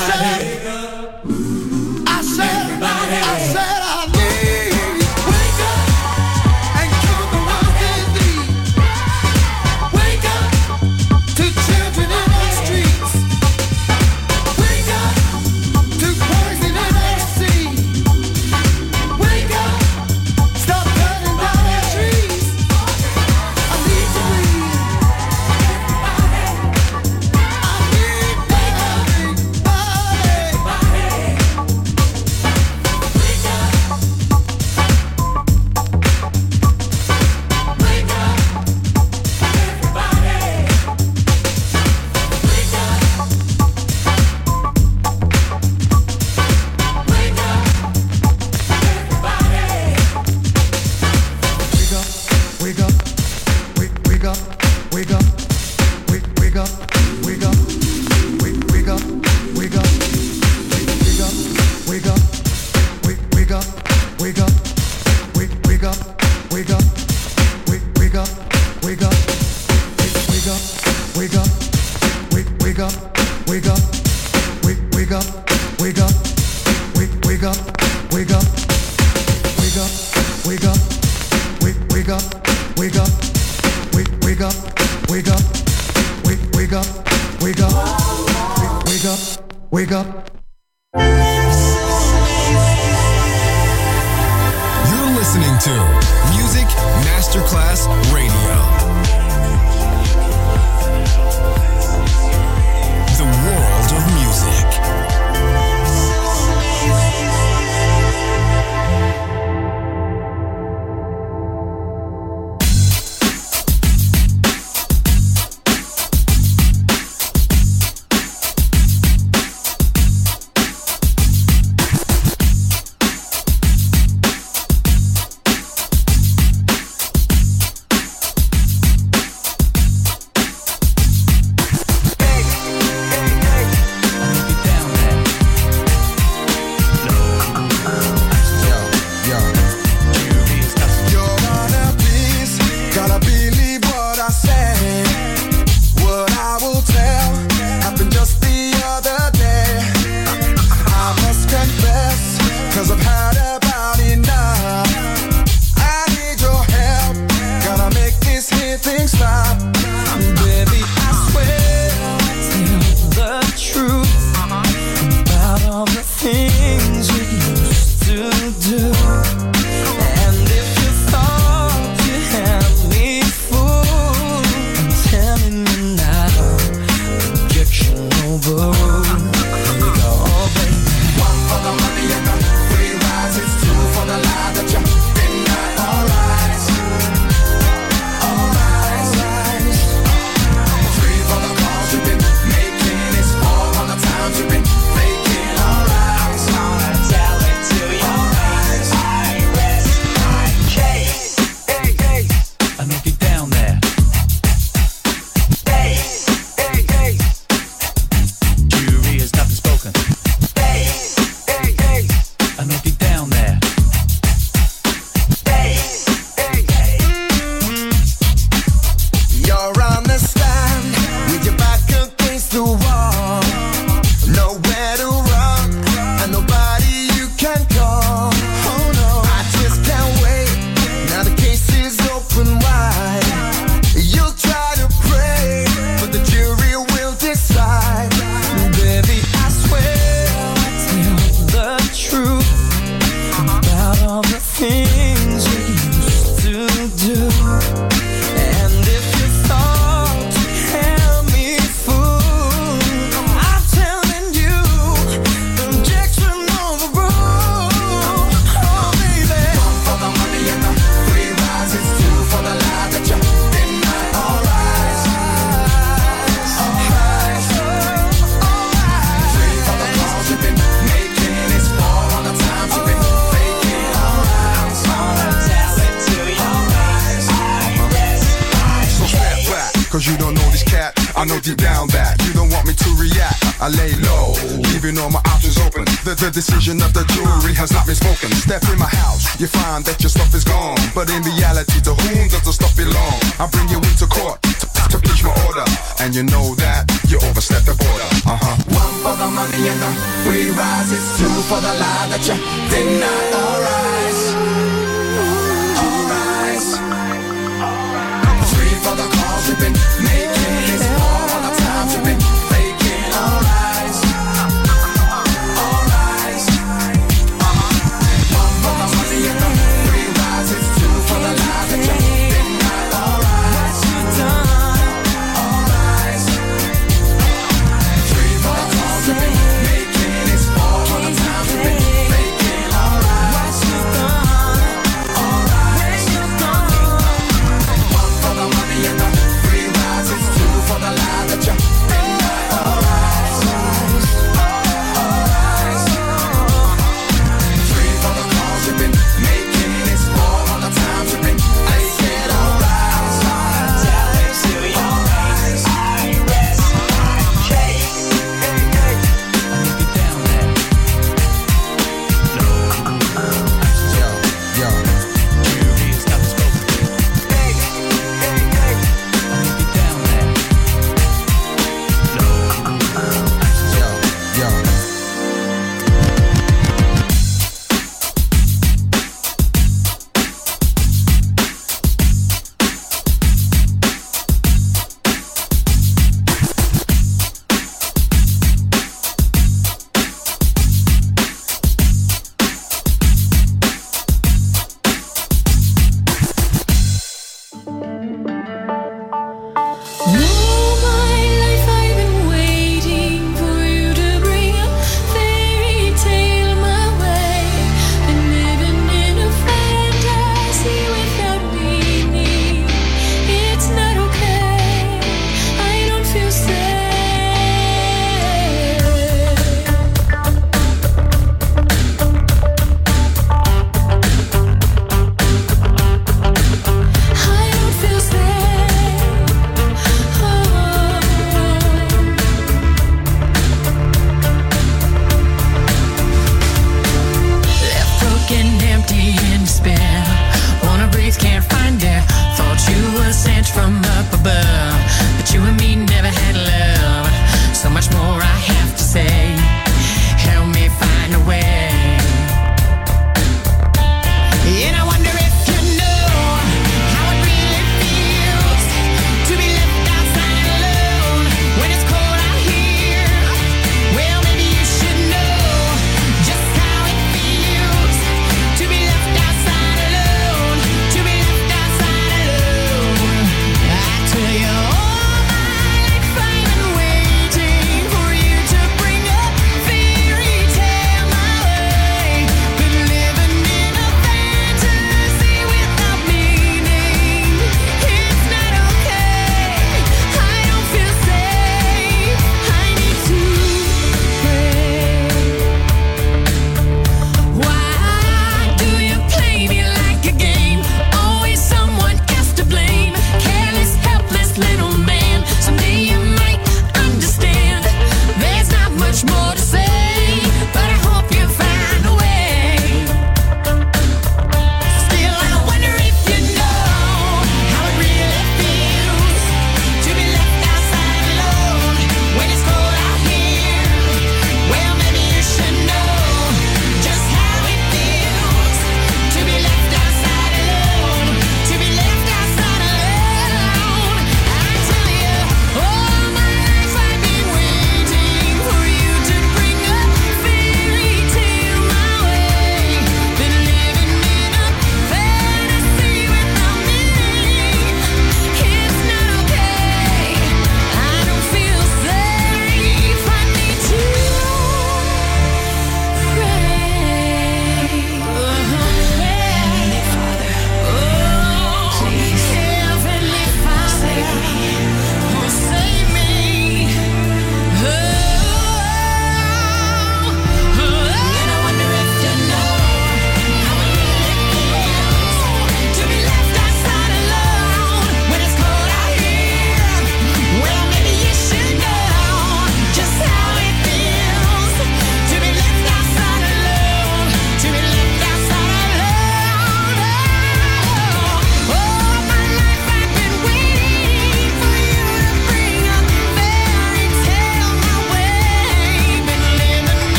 Ossanna. One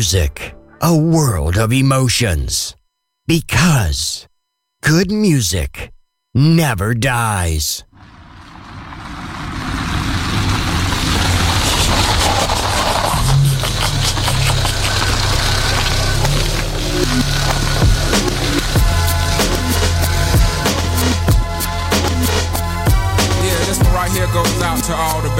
music, a world of emotions. Because good music never dies. Yeah, this right here goes out to all the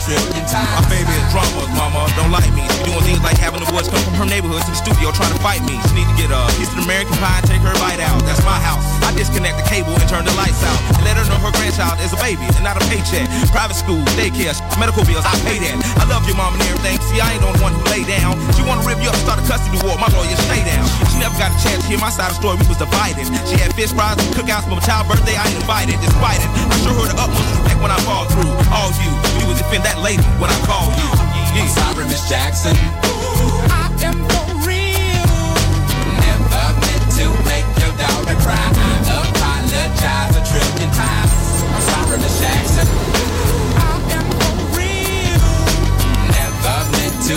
trillion times. My baby is drama, mama don't like me. She doing things like having the boys come from her neighborhood to the studio trying to fight me. She need to get a piece of American pie and take her bite out. That's my house. I disconnect the cable and turn the lights out. And let her know her grandchild is a baby and not a paycheck. Private school, daycare, medical bills, I pay that. I love your mom and everything. See, I ain't the one who lay down. She wanna rip you up, start a custody war. My lawyer, stay down. She never got a chance to hear my side of the story. We was divided. She had fish fries and cookouts for my child's birthday. I ain't invited, despite it. I show her the utmost respect when I fall through. All you, you was defend that lady when I call you. I'm sorry, Miss Jackson. I am for real. Never meant to make your daughter cry. I apologize a trillion times. I'm sorry, Miss Jackson. I am for real. Never meant to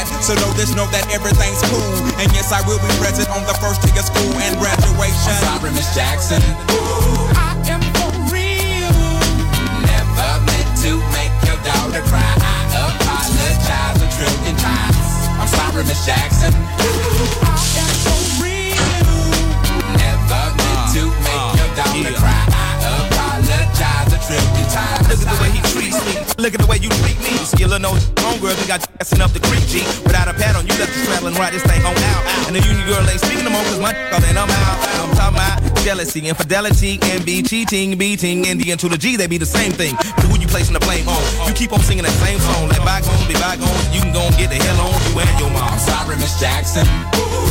So know this, know that everything's cool. And yes, I will be present on the first day of school and graduation. I'm sorry, Miss Jackson. Ooh, I am for real. Never meant to make your daughter cry. I apologize a trillion times. I'm sorry, Miss Jackson. Ooh, I am for real. Never meant uh, to make uh, your daughter yeah. cry. I apologize a trillion times. Look at the way he treats me. Look at the way you treat me. Little no homegirl, you got passing up the creek, G. Without a pad on, you left the straddling right this thing on out. And the union girl ain't speaking no more, cause my all and I'm out. I'm talking about jealousy, infidelity, envy, cheating, beating, and the to the G, they be the same thing. But who you placing the blame on? You keep on singing that same song. Let bygones be bygones. You can go and get the hell on you and your mom. Sorry, Miss Jackson. I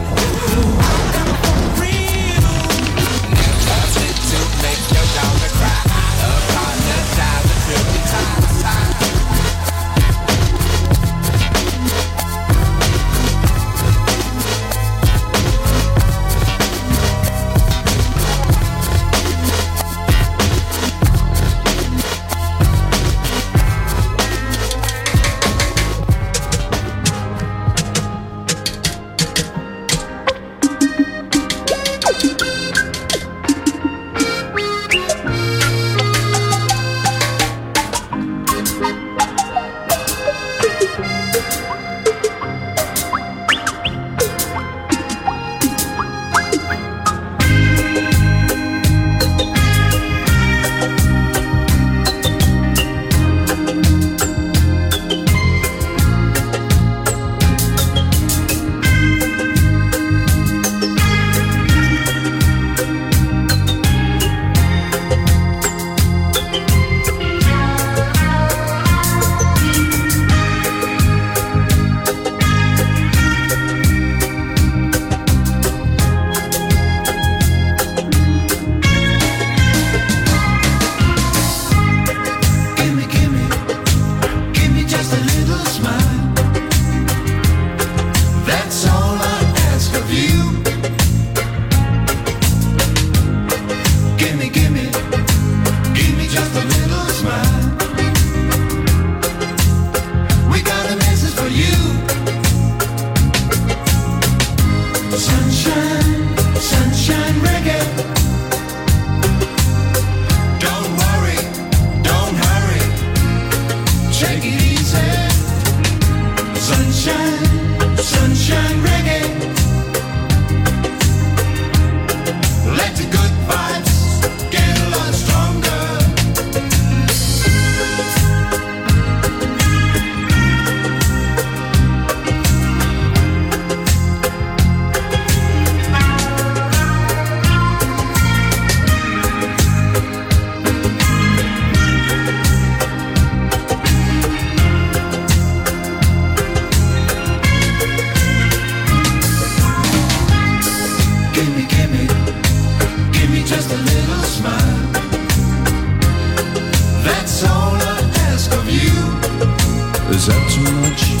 gimme, gimme, gimme just a little smile. That's all I ask of you. Is that too much?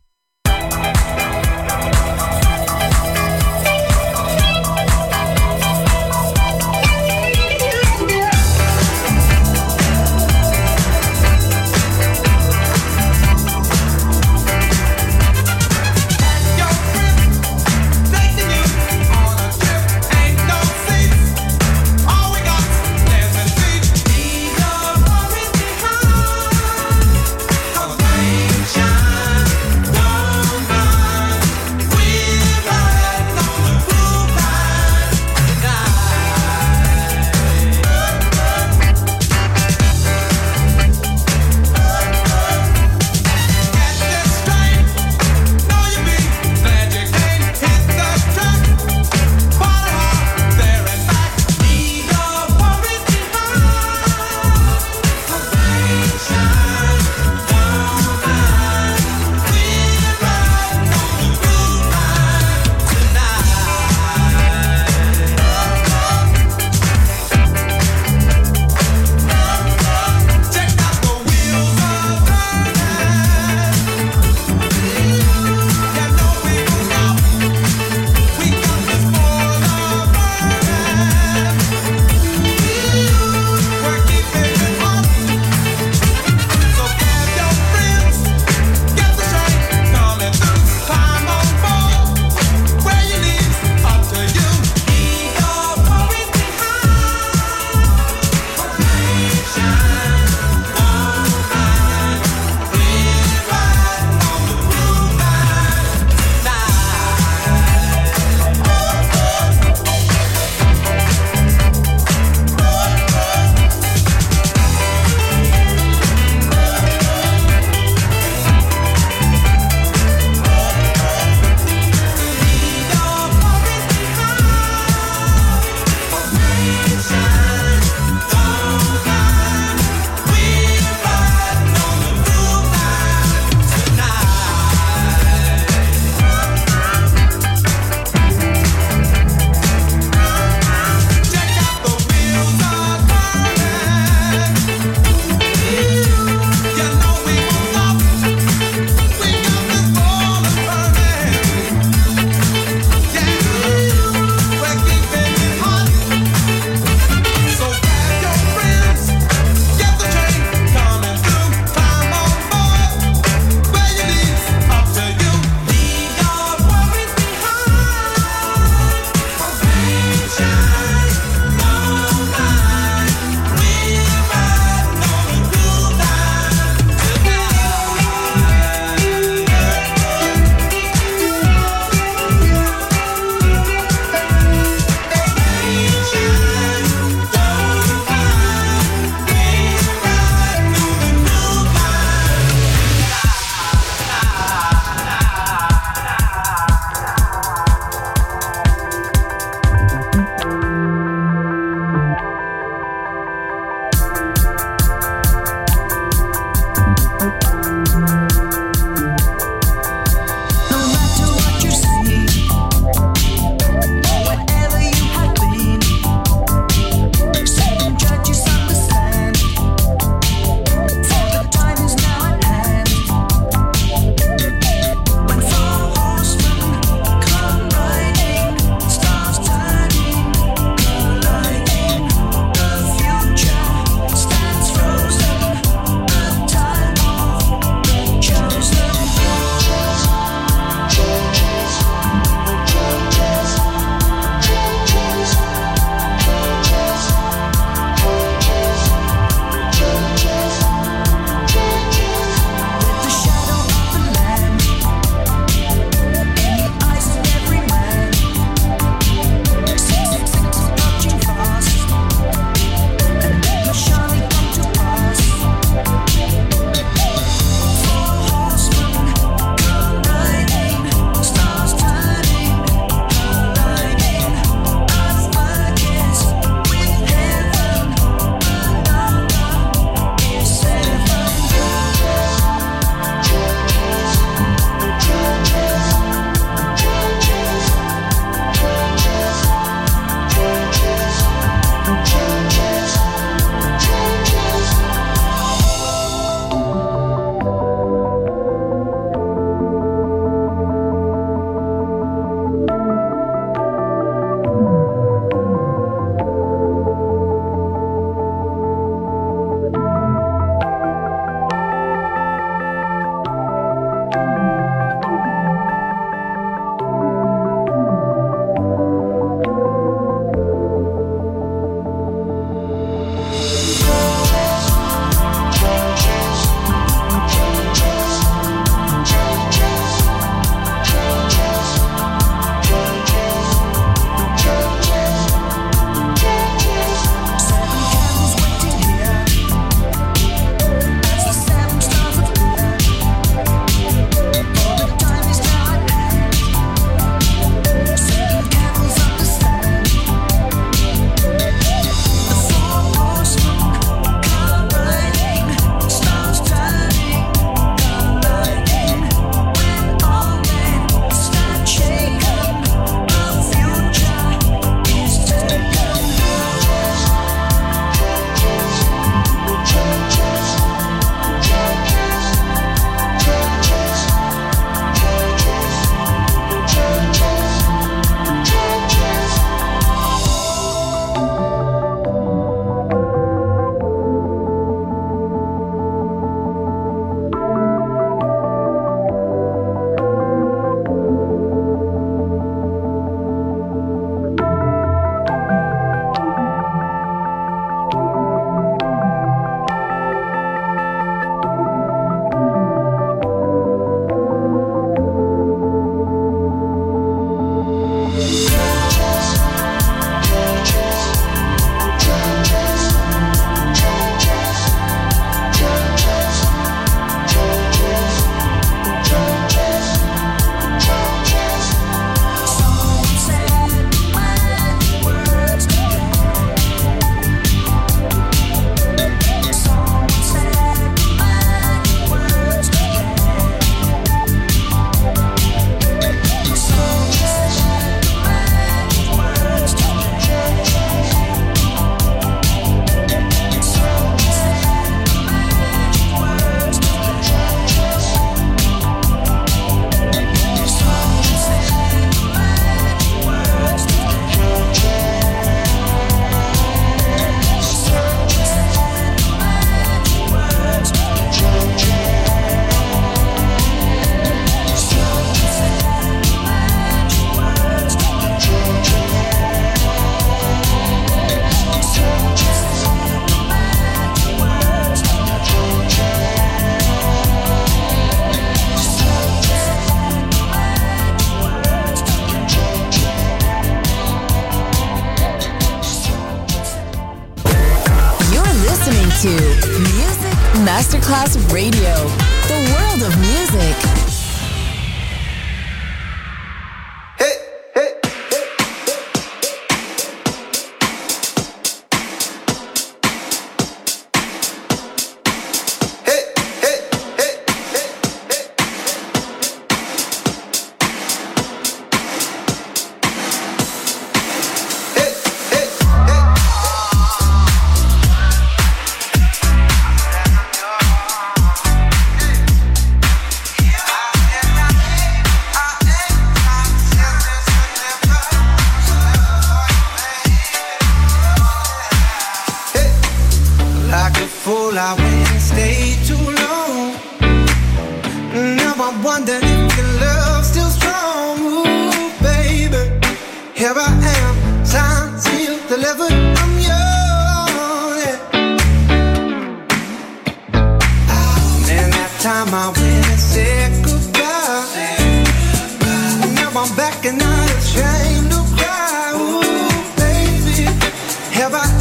See you